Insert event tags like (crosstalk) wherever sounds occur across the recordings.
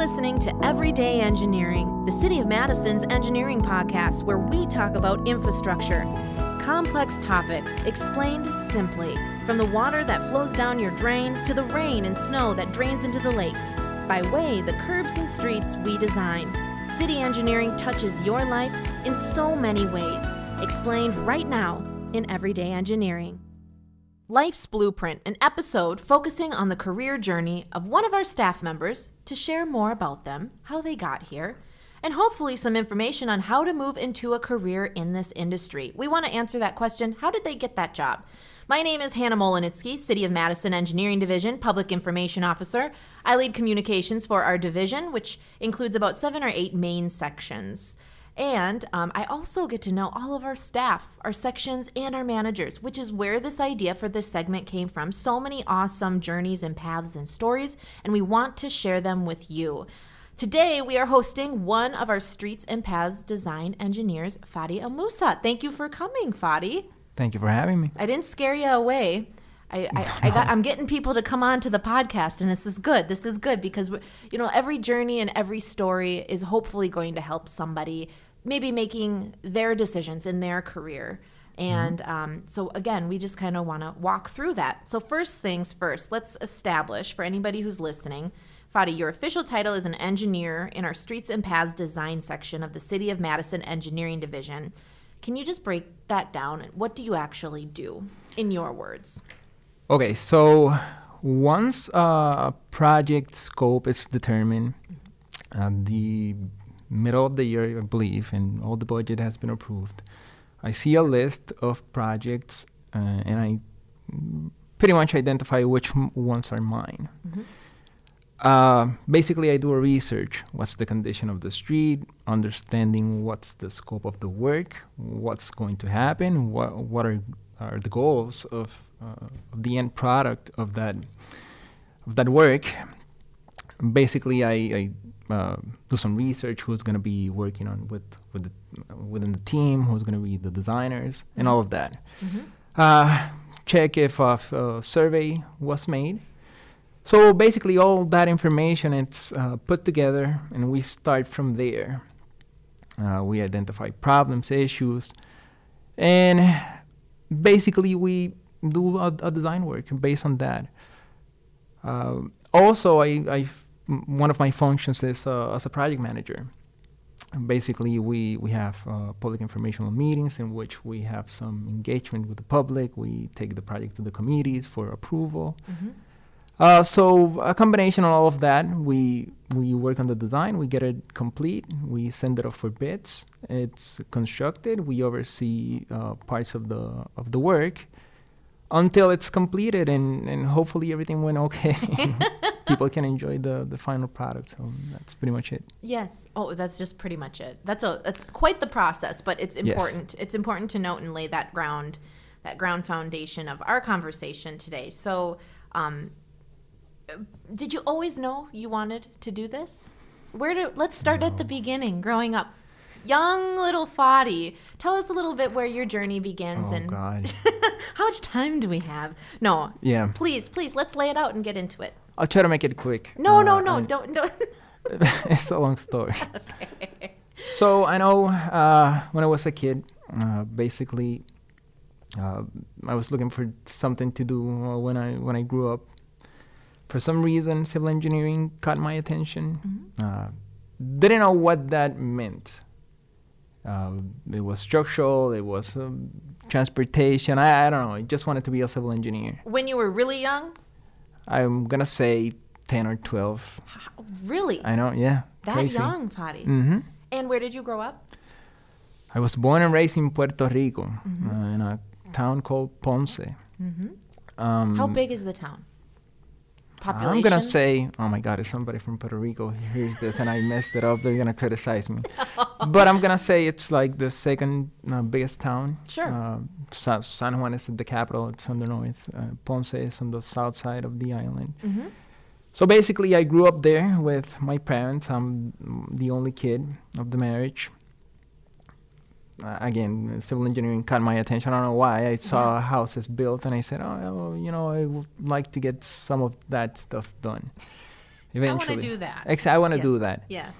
listening to Everyday Engineering, the City of Madison's engineering podcast where we talk about infrastructure. Complex topics explained simply, from the water that flows down your drain to the rain and snow that drains into the lakes, by way the curbs and streets we design. City engineering touches your life in so many ways, explained right now in Everyday Engineering. Life's Blueprint, an episode focusing on the career journey of one of our staff members to share more about them, how they got here, and hopefully some information on how to move into a career in this industry. We want to answer that question how did they get that job? My name is Hannah Mohelnitzky, City of Madison Engineering Division Public Information Officer. I lead communications for our division, which includes about seven or eight main sections. And um, I also get to know all of our staff, our sections, and our managers, which is where this idea for this segment came from. So many awesome journeys and paths and stories, and we want to share them with you. Today, we are hosting one of our Streets and Paths design engineers, Fadi El Musa. Thank you for coming, Fadi. Thank you for having me. I didn't scare you away. I, I, I (laughs) got, I'm getting people to come on to the podcast, and this is good. This is good because, you know, every journey and every story is hopefully going to help somebody maybe making their decisions in their career. And mm-hmm. um, so, again, we just kind of want to walk through that. So, first things first, let's establish for anybody who's listening Fadi, your official title is an engineer in our Streets and Paths Design section of the City of Madison Engineering Division. Can you just break that down? And what do you actually do, in your words? Okay, so once a project scope is determined, uh, the middle of the year, I believe, and all the budget has been approved. I see a list of projects uh, and I pretty much identify which m- ones are mine. Mm-hmm. Uh, basically, I do a research. What's the condition of the street? Understanding what's the scope of the work, what's going to happen, what what are are the goals of, uh, of the end product of that of that work. Basically, I, I uh, do some research who's going to be working on with with the, uh, within the team, who's going to be the designers, and all of that. Mm-hmm. Uh, check if a uh, survey was made. So basically, all that information it's uh, put together, and we start from there. Uh, we identify problems, issues, and basically we do a, a design work based on that. also, I, I one of my functions is uh, as a project manager. And basically, we we have uh, public informational meetings in which we have some engagement with the public. We take the project to the committees for approval. Mm-hmm. Uh, so a combination of all of that, we we work on the design, we get it complete, we send it off for bids. It's constructed. We oversee uh, parts of the of the work until it's completed, and and hopefully everything went okay. (laughs) (laughs) people can enjoy the the final product. So that's pretty much it. Yes. Oh, that's just pretty much it. That's a that's quite the process, but it's important. Yes. It's important to note and lay that ground that ground foundation of our conversation today. So, um, did you always know you wanted to do this? Where do let's start no. at the beginning, growing up. Young little Fadi, tell us a little bit where your journey begins oh, and God. (laughs) how much time do we have? No. Yeah. Please, please, let's lay it out and get into it. I'll try to make it quick. No, uh, no, no, don't, don't. (laughs) it's a long story. (laughs) Okay. So I know uh, when I was a kid, uh, basically, uh, I was looking for something to do uh, when I when I grew up. For some reason, civil engineering caught my attention. Mm-hmm. Uh, didn't know what that meant. it was structural. It was um, transportation. I, I don't know. I just wanted to be a civil engineer. When you were really young? I'm gonna say ten or twelve. Really? I know. Yeah. That crazy. young, Fadi. Mm-hmm. And where did you grow up? I was born and raised in Puerto Rico, mm-hmm. uh, in a town called Ponce. Mm-hmm. Um, How big is the town? Population? I'm gonna say, oh my God, if somebody from Puerto Rico hears this and I messed it up, they're gonna criticize me. but I'm gonna say it's like the second uh, biggest town. Sure. Uh, Sa- San Juan is the capital. It's on the north. Uh, Ponce is on the south side of the island. Mm-hmm. So basically, I grew up there with my parents. I'm the only kid of the marriage uh, again, civil engineering caught my attention. I don't know why. I saw yeah. houses built, and I said, "Oh, you know, I would like to get some of that stuff done." Eventually, I want to do that. Ex- I want to Yes. do that. Yes.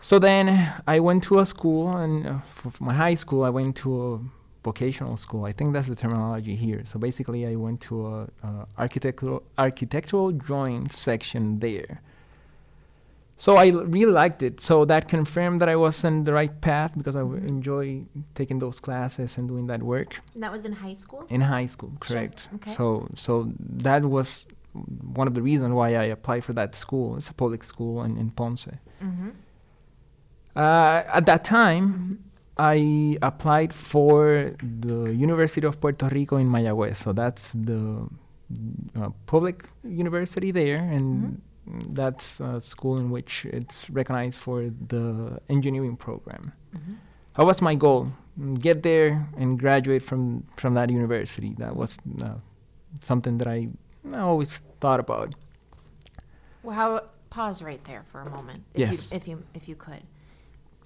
So then I went to a school, and uh, for, for my high school, I went to a vocational school. I think that's the terminology here. So basically, I went to a, a architectural architectural drawing section there. So I l- really liked it. So that confirmed that I was on the right path because I w- enjoy taking those classes and doing that work And that was in high school? in high school. Sure, Correct. okay. So so that was one of the reasons why I applied for that school. It's a public school in, in Ponce. Mm-hmm. Uh, at that time, I applied for the University of Puerto Rico in Mayagüez. So that's the uh, public university there, and that's a school in which it's recognized for the engineering program. Mm-hmm. That was my goal: get there and graduate from from that university. That was uh, something that I, I always thought about. Well, how, pause right there for a moment. If Yes. You, if you if you could.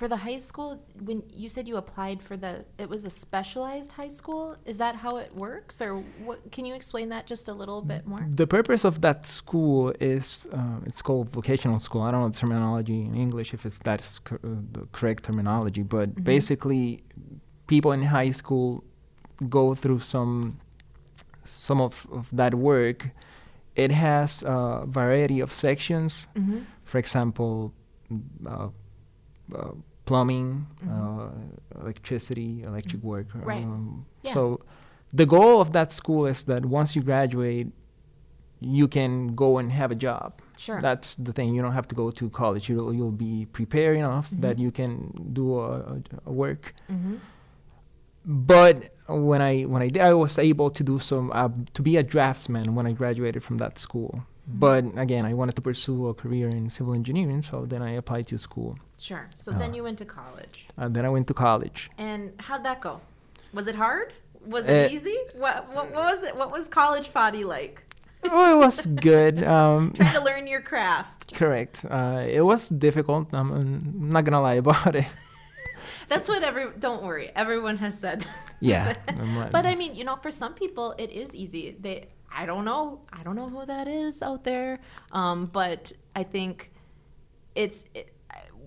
For the high school, when you said you applied for the, it was a specialized high school. Is that how it works, or what? Can you explain that just a little bit more? The purpose of that school is uh, it's called vocational school. I don't know the terminology in English if it's that's uh, the correct terminology, but Mhm. basically, people in high school go through some some of, of that work. It has a variety of sections. Mm-hmm. For example, uh, uh, plumbing, Mhm. uh, electricity, electric work. Right. Um, Yeah. So the goal of that school is that once you graduate, you can go and have a job. Sure. That's the thing. You don't have to go to college. You'll you'll be prepared enough that Mhm. you can do a, a, a work. mm-hmm. But when I when I did, I was able to do some uh, to be a draftsman when I graduated from that school. But again, I wanted to pursue a career in civil engineering, so then I applied to school. Sure. So then Uh. you went to college, And then I went to college. and how'd that go? Was it hard? Was Uh, it easy? What, what what was it? What was college Fadi like? oh, it was good. (laughs) Um, Trying to learn your craft. correct. Uh, it was difficult. I'm, I'm not gonna lie about it. (laughs) That's what every. Don't worry. Everyone has said. Yeah. (laughs) But I mean, you know, for some people, it is easy. They, I don't know, I don't know who that is out there. Um, but I think it's it,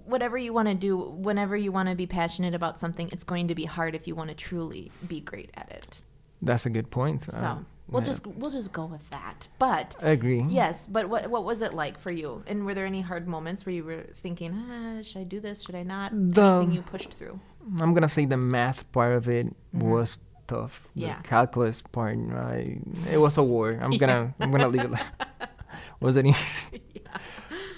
whatever you want to do. Whenever you want to be passionate about something, it's going to be hard if you want to truly be great at it. That's a good point. So Uh, we'll yeah. just we'll just go with that. But I agree. yes, but what what was it like for you? And were there any hard moments where you were thinking, ah, should I do this? Should I not? The- Anything you pushed through? I'm gonna say the math part of it Mhm. was tough. Yeah. The calculus part, I, it was a war. I'm gonna I'm gonna leave it. Like, (laughs) wasn't easy.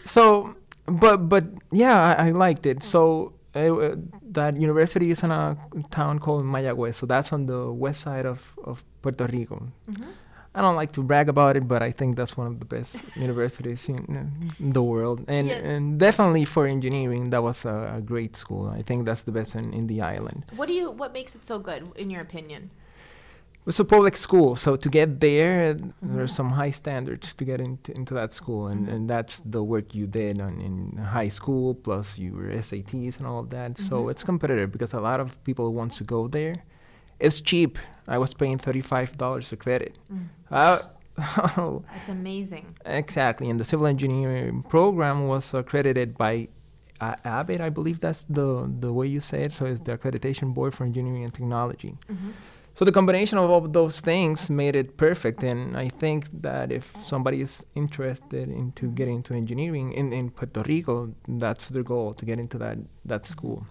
So, but but yeah, I, I liked it. So uh, that university is in a town called Mayagüez. So that's on the west side of of Puerto Rico. hmm I don't like to brag about it, but I think that's one of the best (laughs) universities in, in the world, and Yes. and definitely for engineering, that was a, a great school. I think that's the best in, in the island. What do you? What makes it so good, in your opinion? It's a public school, so to get there, Mhm. there's some high standards to get into, into that school, and, Mhm. and that's the work you did on, in high school, plus your SATs and all of that. So Mhm. it's competitive because a lot of people want to go there. It's cheap. I was paying thirty-five dollars for credit. Uh, (laughs) That's amazing. exactly, and the civil engineering program was accredited by uh, ABET, I believe that's the the way you say it. So it's the accreditation board for engineering and technology. hmm So the combination of all those things made it perfect, and I think that if somebody is interested into getting into engineering in, in Puerto Rico, that's their goal to get into that that school.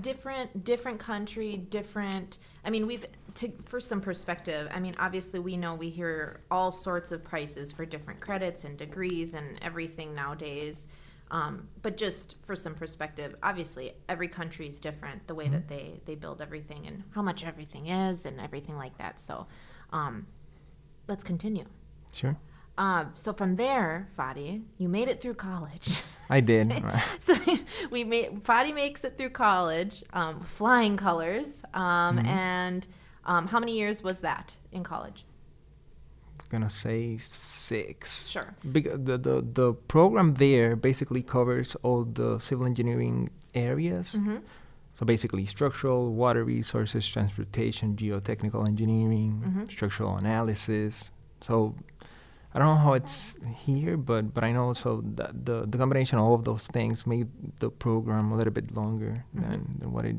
Different, different country, different. I mean, we've to for some perspective. I mean, obviously, we know we hear all sorts of prices for different credits and degrees and everything nowadays. Um, but just for some perspective, obviously, every country is different. The way that they they build everything and how much everything is and everything like that. So, um, let's continue. Sure, Um, so from there, Fadi, you made it through college. (laughs) I did. (laughs) so (laughs) we made Fadi makes it through college, um, flying colors. Um, Mhm. And um, how many years was that in college? I'm gonna say six. Sure. Bec- the, the the program there basically covers all the civil engineering areas. hmm So basically, structural, water resources, transportation, geotechnical engineering, Mhm. structural analysis. So I don't know how it's here, but but I know so that the the combination of all of those things made the program a little bit longer Mhm. than, than what it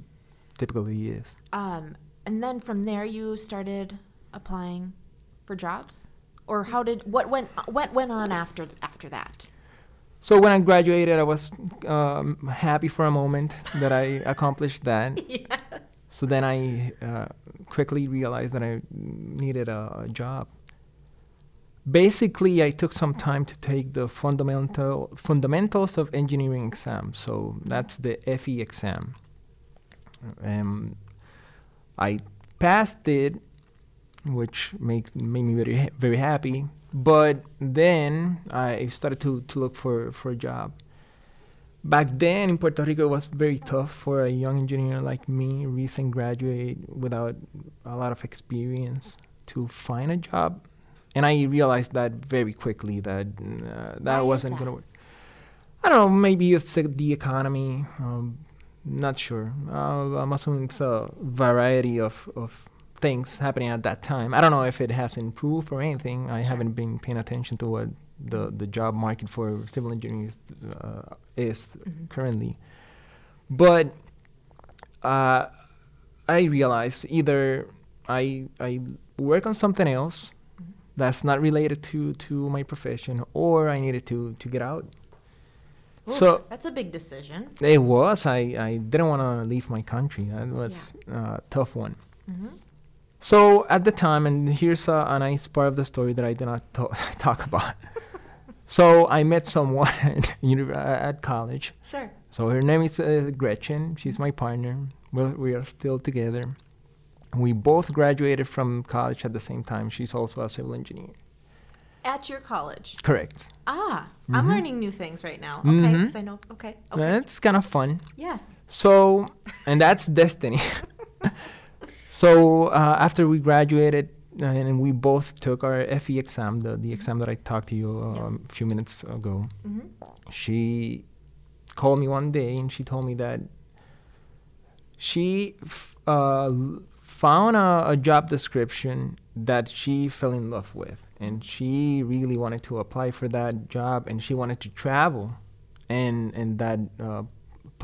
typically is. Um, and then from there, you started applying for jobs, or how did what went what went on after after that? So when I graduated, I was um, happy for a moment that I (laughs) accomplished that. yes. So then I uh, quickly realized that I needed a, a job. Basically, I took some time to take the fundamental fundamentals of engineering exam. So that's the FE exam. Um, I passed it, which makes made me very very happy. But then I started to, to look for, for a job. Back then in Puerto Rico, it was very tough for a young engineer like me, recent graduate without a lot of experience, to find a job. And I realized that very quickly that uh, that Why wasn't that? to work. I don't know, maybe it's uh, the economy. Um, not sure. Uh, I'm assuming it's a variety of, of things happening at that time. I don't know if it has improved or anything. I Sure. haven't been paying attention to what the, the job market for civil engineers uh, is Mhm. currently. But uh, I realized either I I work on something else. That's not related to, to my profession, or I needed to, to get out. So- that's a big decision. It was I, I didn't want to leave my country. That was a tough one. hmm So at the time, and here's a, a nice part of the story that I did not to- (laughs) talk about. (laughs) so I met someone (laughs) at, at college. Sure. So her name is uh, Gretchen. She's my partner. We're, we are still together. We both graduated from college at the same time. She's also a civil engineer. At your college. Correct. Ah, I'm Mhm. learning new things right now. Okay, because I know. Okay. Okay. That's kind of fun. yes. So, and that's destiny. (laughs) so uh, after we graduated, uh, and we both took our FE exam, the, the exam that I talked to you Yeah. um, a few minutes ago. hmm She called me one day and she told me that she f- uh, found a, a job description that she fell in love with, and she really wanted to apply for that job, and she wanted to travel, and and that uh,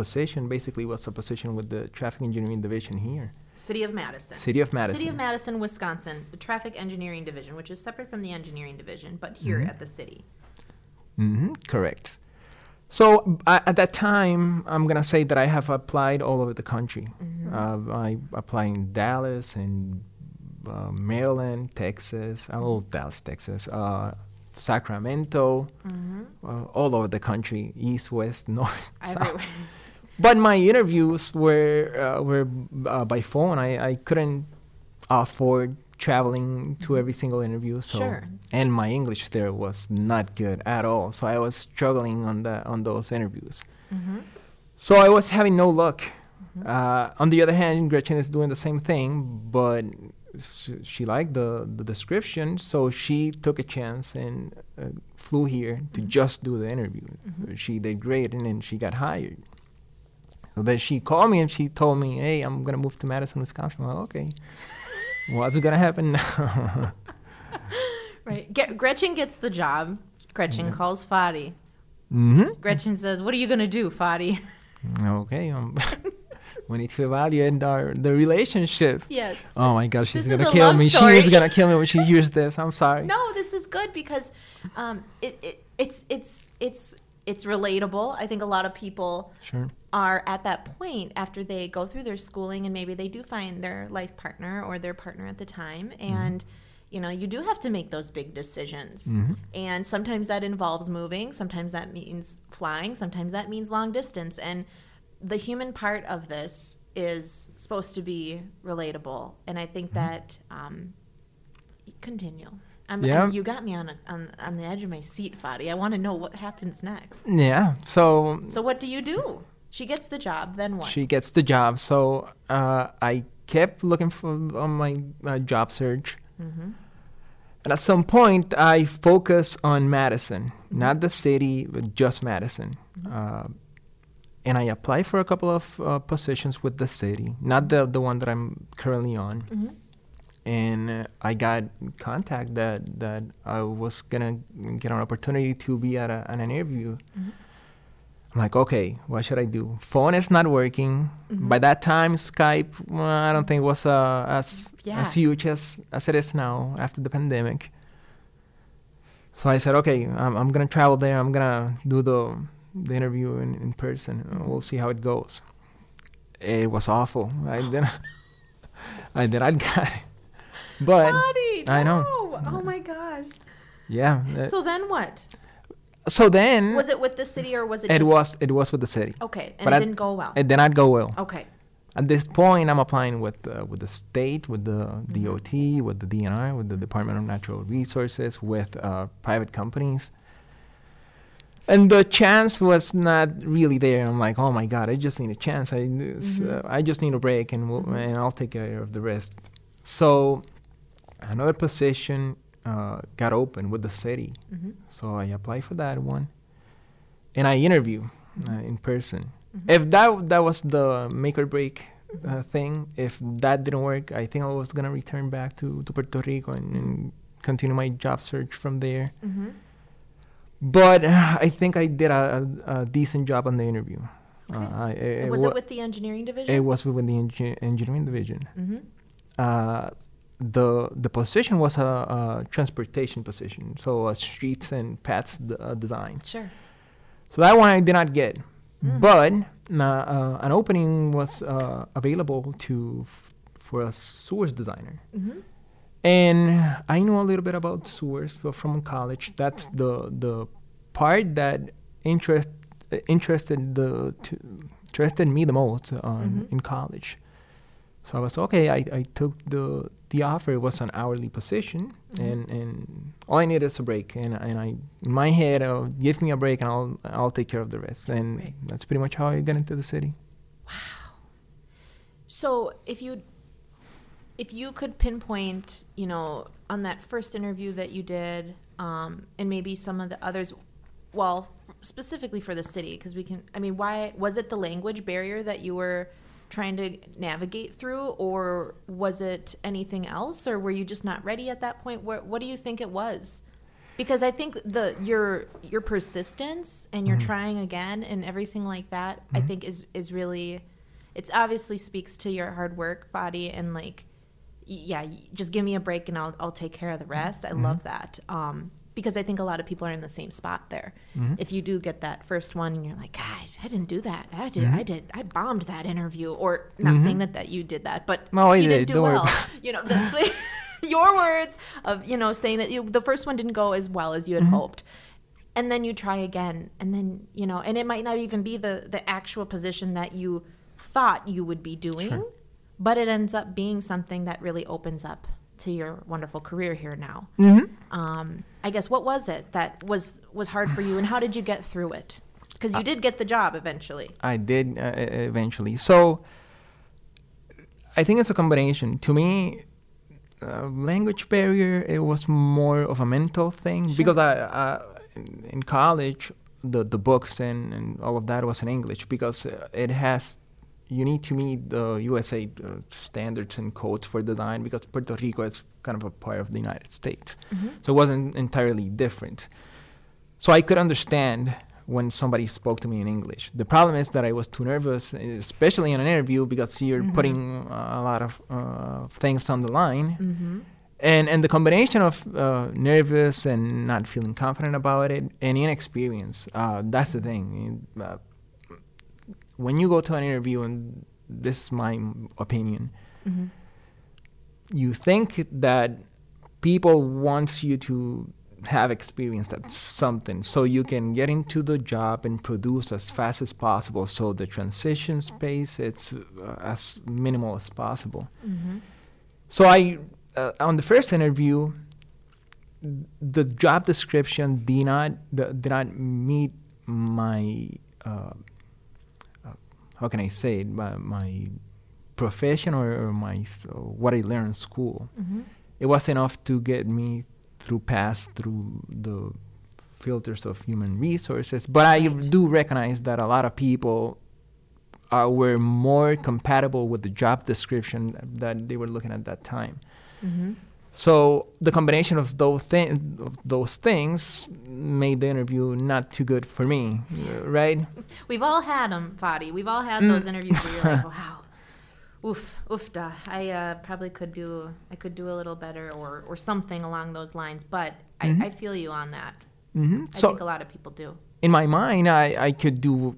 position basically was a position with the traffic engineering division here, City of Madison. city of Madison. City of Madison, Wisconsin, the Traffic Engineering Division, which is separate from the Engineering Division, but here Mhm. at the city. mm-hmm correct. So uh, at that time, I'm gonna say that I have applied all over the country. Mhm. Uh, I applied in Dallas and uh, Maryland, Texas, oh Dallas, Texas, uh, Sacramento, hmm uh, all over the country, east, west, (laughs) north, south. But my interviews were uh, were uh, by phone. I, I couldn't afford traveling to every single interview. So Sure. and my English there was not good at all. So I was struggling on the on those interviews. hmm So I was having no luck. Mhm. Uh, on the other hand, Gretchen is doing the same thing, but she liked the, the description, so she took a chance and uh, flew here to Mhm. just do the interview. Mhm. She did great, and then she got hired. So then she called me and she told me, "Hey, I'm gonna move to Madison, Wisconsin." Well, okay, what's gonna happen now? (laughs) Right. Ge- Gretchen gets the job. Gretchen Yeah. calls Fadi. mm-hmm. Gretchen says, "What are you gonna do, Fadi?" (laughs) Okay, um, (laughs) we need to evaluate our the relationship. yes. Oh my God, she's This gonna kill me. story. is gonna kill me when she hears this. I'm sorry. No, this is good because um, it, it it's it's it's it's relatable. I think a lot of people Sure. Are at that point after they go through their schooling and maybe they do find their life partner or their partner at the time and you know you do have to make those big decisions Mhm. and sometimes that involves moving sometimes that means flying sometimes that means long distance and the human part of this is supposed to be relatable and i think that um, continue I'm, Yeah. you got me on, a, on on the edge of my seat, Fadi. I want to know what happens next. Yeah. So, So what do you do? She gets the job, then what? she gets the job. So uh, I kept looking for on my uh, job search, hmm and at some point I focus on Madison, Mm-hmm. not the city, but just Madison. Uh, and I apply for a couple of uh, positions with the city, not the the one that I'm currently on. hmm and uh, I got contact that that I was gonna get an opportunity to be at, a, an interview. Mhm. I'm like, okay, what should I do? Phone is not working. Mhm. By that time, Skype, well, I don't think was uh, as Yeah. as huge as as it is now after the pandemic. So I said, okay, I'm, I'm gonna travel there. I'm gonna do the the interview in, in person. Mhm. We'll see how it goes. It was awful. I (laughs) didn't. (laughs) I did not get it. But Buddy, I know. no. Oh my gosh. yeah. uh, So then what? So then Was it with the city or was it? it just, was it was with the city. Okay, and but it I- didn't go well. It did not go well. okay. At this point, I'm applying with uh, with the state, with the Mm-hmm. DOT, with the DNR, with the Department of Natural Resources, with uh, private companies. And the chance was not really there. I'm like, oh my god, I just need a chance. I Mhm. uh, I just need a break, and we'll, Mhm. and I'll take care of the rest. So another position uh, got open with the city, hmm so I applied for that one, and I interview uh, in person. Mhm. If that that was the make or break uh, thing, if that didn't work, I think I was gonna return back to, to Puerto Rico and, and continue my job search from there. hmm But uh, I think I did a, a, a decent job on the interview. Uh, I, it, was wa- it with the engineering division? it was within the engi- engineering division. hmm Uh, the the position was a, a transportation position, so a streets and paths d- uh, design. Sure. So that one I did not get, Mm. but uh, uh, an opening was uh, available to f- for a sewers designer, hmm and I know a little bit about sewers fro- from college. That's the the part that interest uh, interested the to, interested me the most Mhm. in college. So I was okay. I, I took the the offer. It was an hourly position, Mhm. and and all I needed is a break. And and I in my head, uh, give me a break, and I'll I'll take care of the rest. And Right. that's pretty much how I got into the city. Wow. So if you if you could pinpoint, you know, on that first interview that you did, um, and maybe some of the others, well, f- specifically for the city, because we can. I mean, why was it the language barrier that you were trying to navigate through, or was it anything else, or were you just not ready at that point? What What do you think it was? Because I think the your your persistence and your Mhm. trying again and everything like that, I Mhm. think is is really it's obviously speaks to your hard work body and like yeah just give me a break and i'll, I'll take care of the rest i Mhm. love that um, because i think a lot of people are in the same spot there Mhm. if you do get that first one and you're like god i didn't do that i did Mhm. i did i bombed that interview or not saying Mhm. that that you did that but No, I did. didn't do Don't well you know that's what, (laughs) your words of you know saying that you, the first one didn't go as well as you had Mhm. hoped and then you try again and then you know and it might not even be the the actual position that you thought you would be doing Sure. but it ends up being something that really opens up to your wonderful career here now Mm-hmm. um, i guess what was it that was was hard for you and how did you get through it because you Uh, did get the job eventually I did uh, eventually. So I think it's a combination. To me, uh, language barrier it was more of a mental thing Sure. because I, I in- in college the the books and, and all of that was in English because uh, it has you need to meet the USA uh, standards and codes for design because Puerto Rico is kind of a part of the United States. So it wasn't entirely different. So I could understand when somebody spoke to me in English. The problem is that I was too nervous, especially in an interview, because you're Mhm. putting uh, a lot of uh, things on the line. mm-hmm. And, and the combination of uh, nervous and not feeling confident about it and inexperience, uh, that's the thing. Uh, when you go to an interview, and this is my opinion, Mm-hmm. you think that people want you to have experience at something so you can get into the job and produce as fast as possible so the transition space it's uh, as minimal as possible Mm-hmm. so i uh, on the first interview the job description did not the, did not meet my uh, how can i say it? My, my profession or, or my s- or what i learned in school Mm-hmm. it was enough to get me through pass through the filters of human resources. But i do recognize that a lot of people uh, were more compatible with the job description that they were looking at that time So the combination of those, thi- of those things made the interview not too good for me, right? We've all had them, Fadi. We've all had Mm. those interviews where you're like, (laughs) wow, oof, oofda. I uh, probably could do, I could do a little better, or or something along those lines. But I, I feel you on that. hmm I So think a lot of people do. in my mind, I, I could do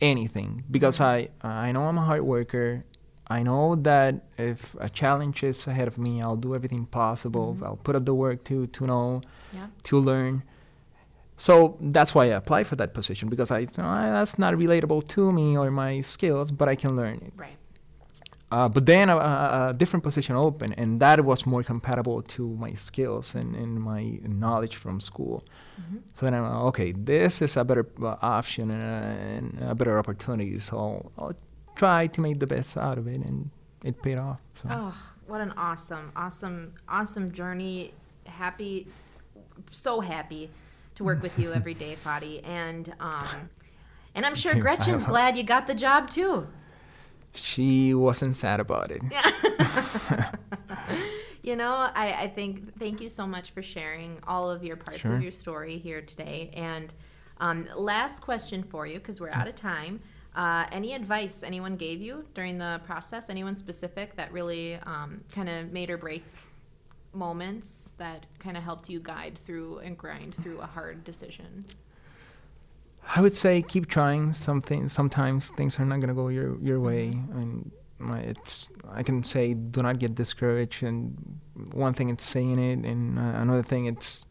anything because I I know I'm a hard worker. I know that if a challenge is ahead of me, I'll do everything possible. I'll put up the work to to know, Yeah. to learn. So that's why I applied for that position because I you know, "Ah, that's not relatable to me or my skills, but I can learn it. Right. Uh, but then a, a, different position opened, and that was more compatible to my skills and, and my knowledge from school. So then I'm like, okay, this is a better uh, option and a, and a better opportunity. So I'll, I'll try to make the best out of it, and it paid off. So Oh, what an awesome, awesome, awesome journey. Happy, so happy to work with you (laughs) every day, Fadi. And um, and I'm sure Gretchen's glad you got the job too. she wasn't sad about it. (laughs) (laughs) You know, I, I think thank you so much for sharing all of your parts Sure. of your story here today. And um, last question for you, because we're out of time. Uh, any advice anyone gave you during the process? Anyone specific that really um, kind of made or break moments that kind of helped you guide through and grind through a hard decision? I would say keep trying. Something sometimes things are not gonna go your your way, and it's I can say do not get discouraged. And one thing it's saying it, and uh, another thing it's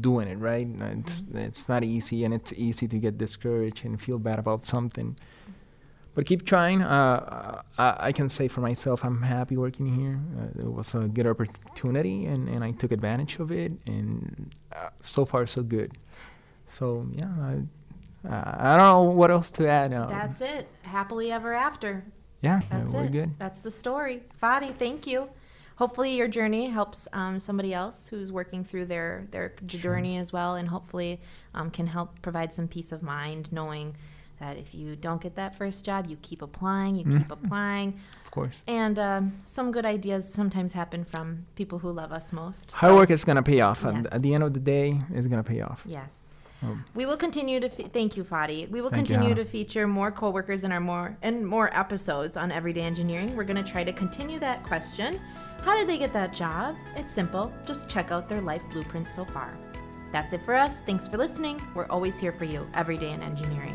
doing it. Right? It's it's not easy, and it's easy to get discouraged and feel bad about something. But keep trying. Uh, I, I can say for myself, I'm happy working here. Uh, it was a good opportunity, and, and I took advantage of it. And uh, so far, so good. So yeah, I, uh, I don't know what else to add. Uh, That's it. Happily ever after. yeah, That's it. good. That's the story. Fadi, thank you. Hopefully your journey helps um, somebody else who's working through their, their journey as well, and hopefully um, can help provide some peace of mind knowing that if you don't get that first job, you keep applying, you keep applying. Of course, And um, some good ideas sometimes happen from people who love us most. hard So, work is gonna pay off. Yes. At, the end of the day, it's gonna pay off. Yes. Um, We will continue to fe- thank you, Fadi. We will you, continue Hannah. to feature more coworkers in our more and more episodes on Everyday Engineering. We're going to try to continue that question. How did they get that job? It's simple. Just check out their life blueprint so far. That's it for us. Thanks for listening. We're always here for you every day in engineering.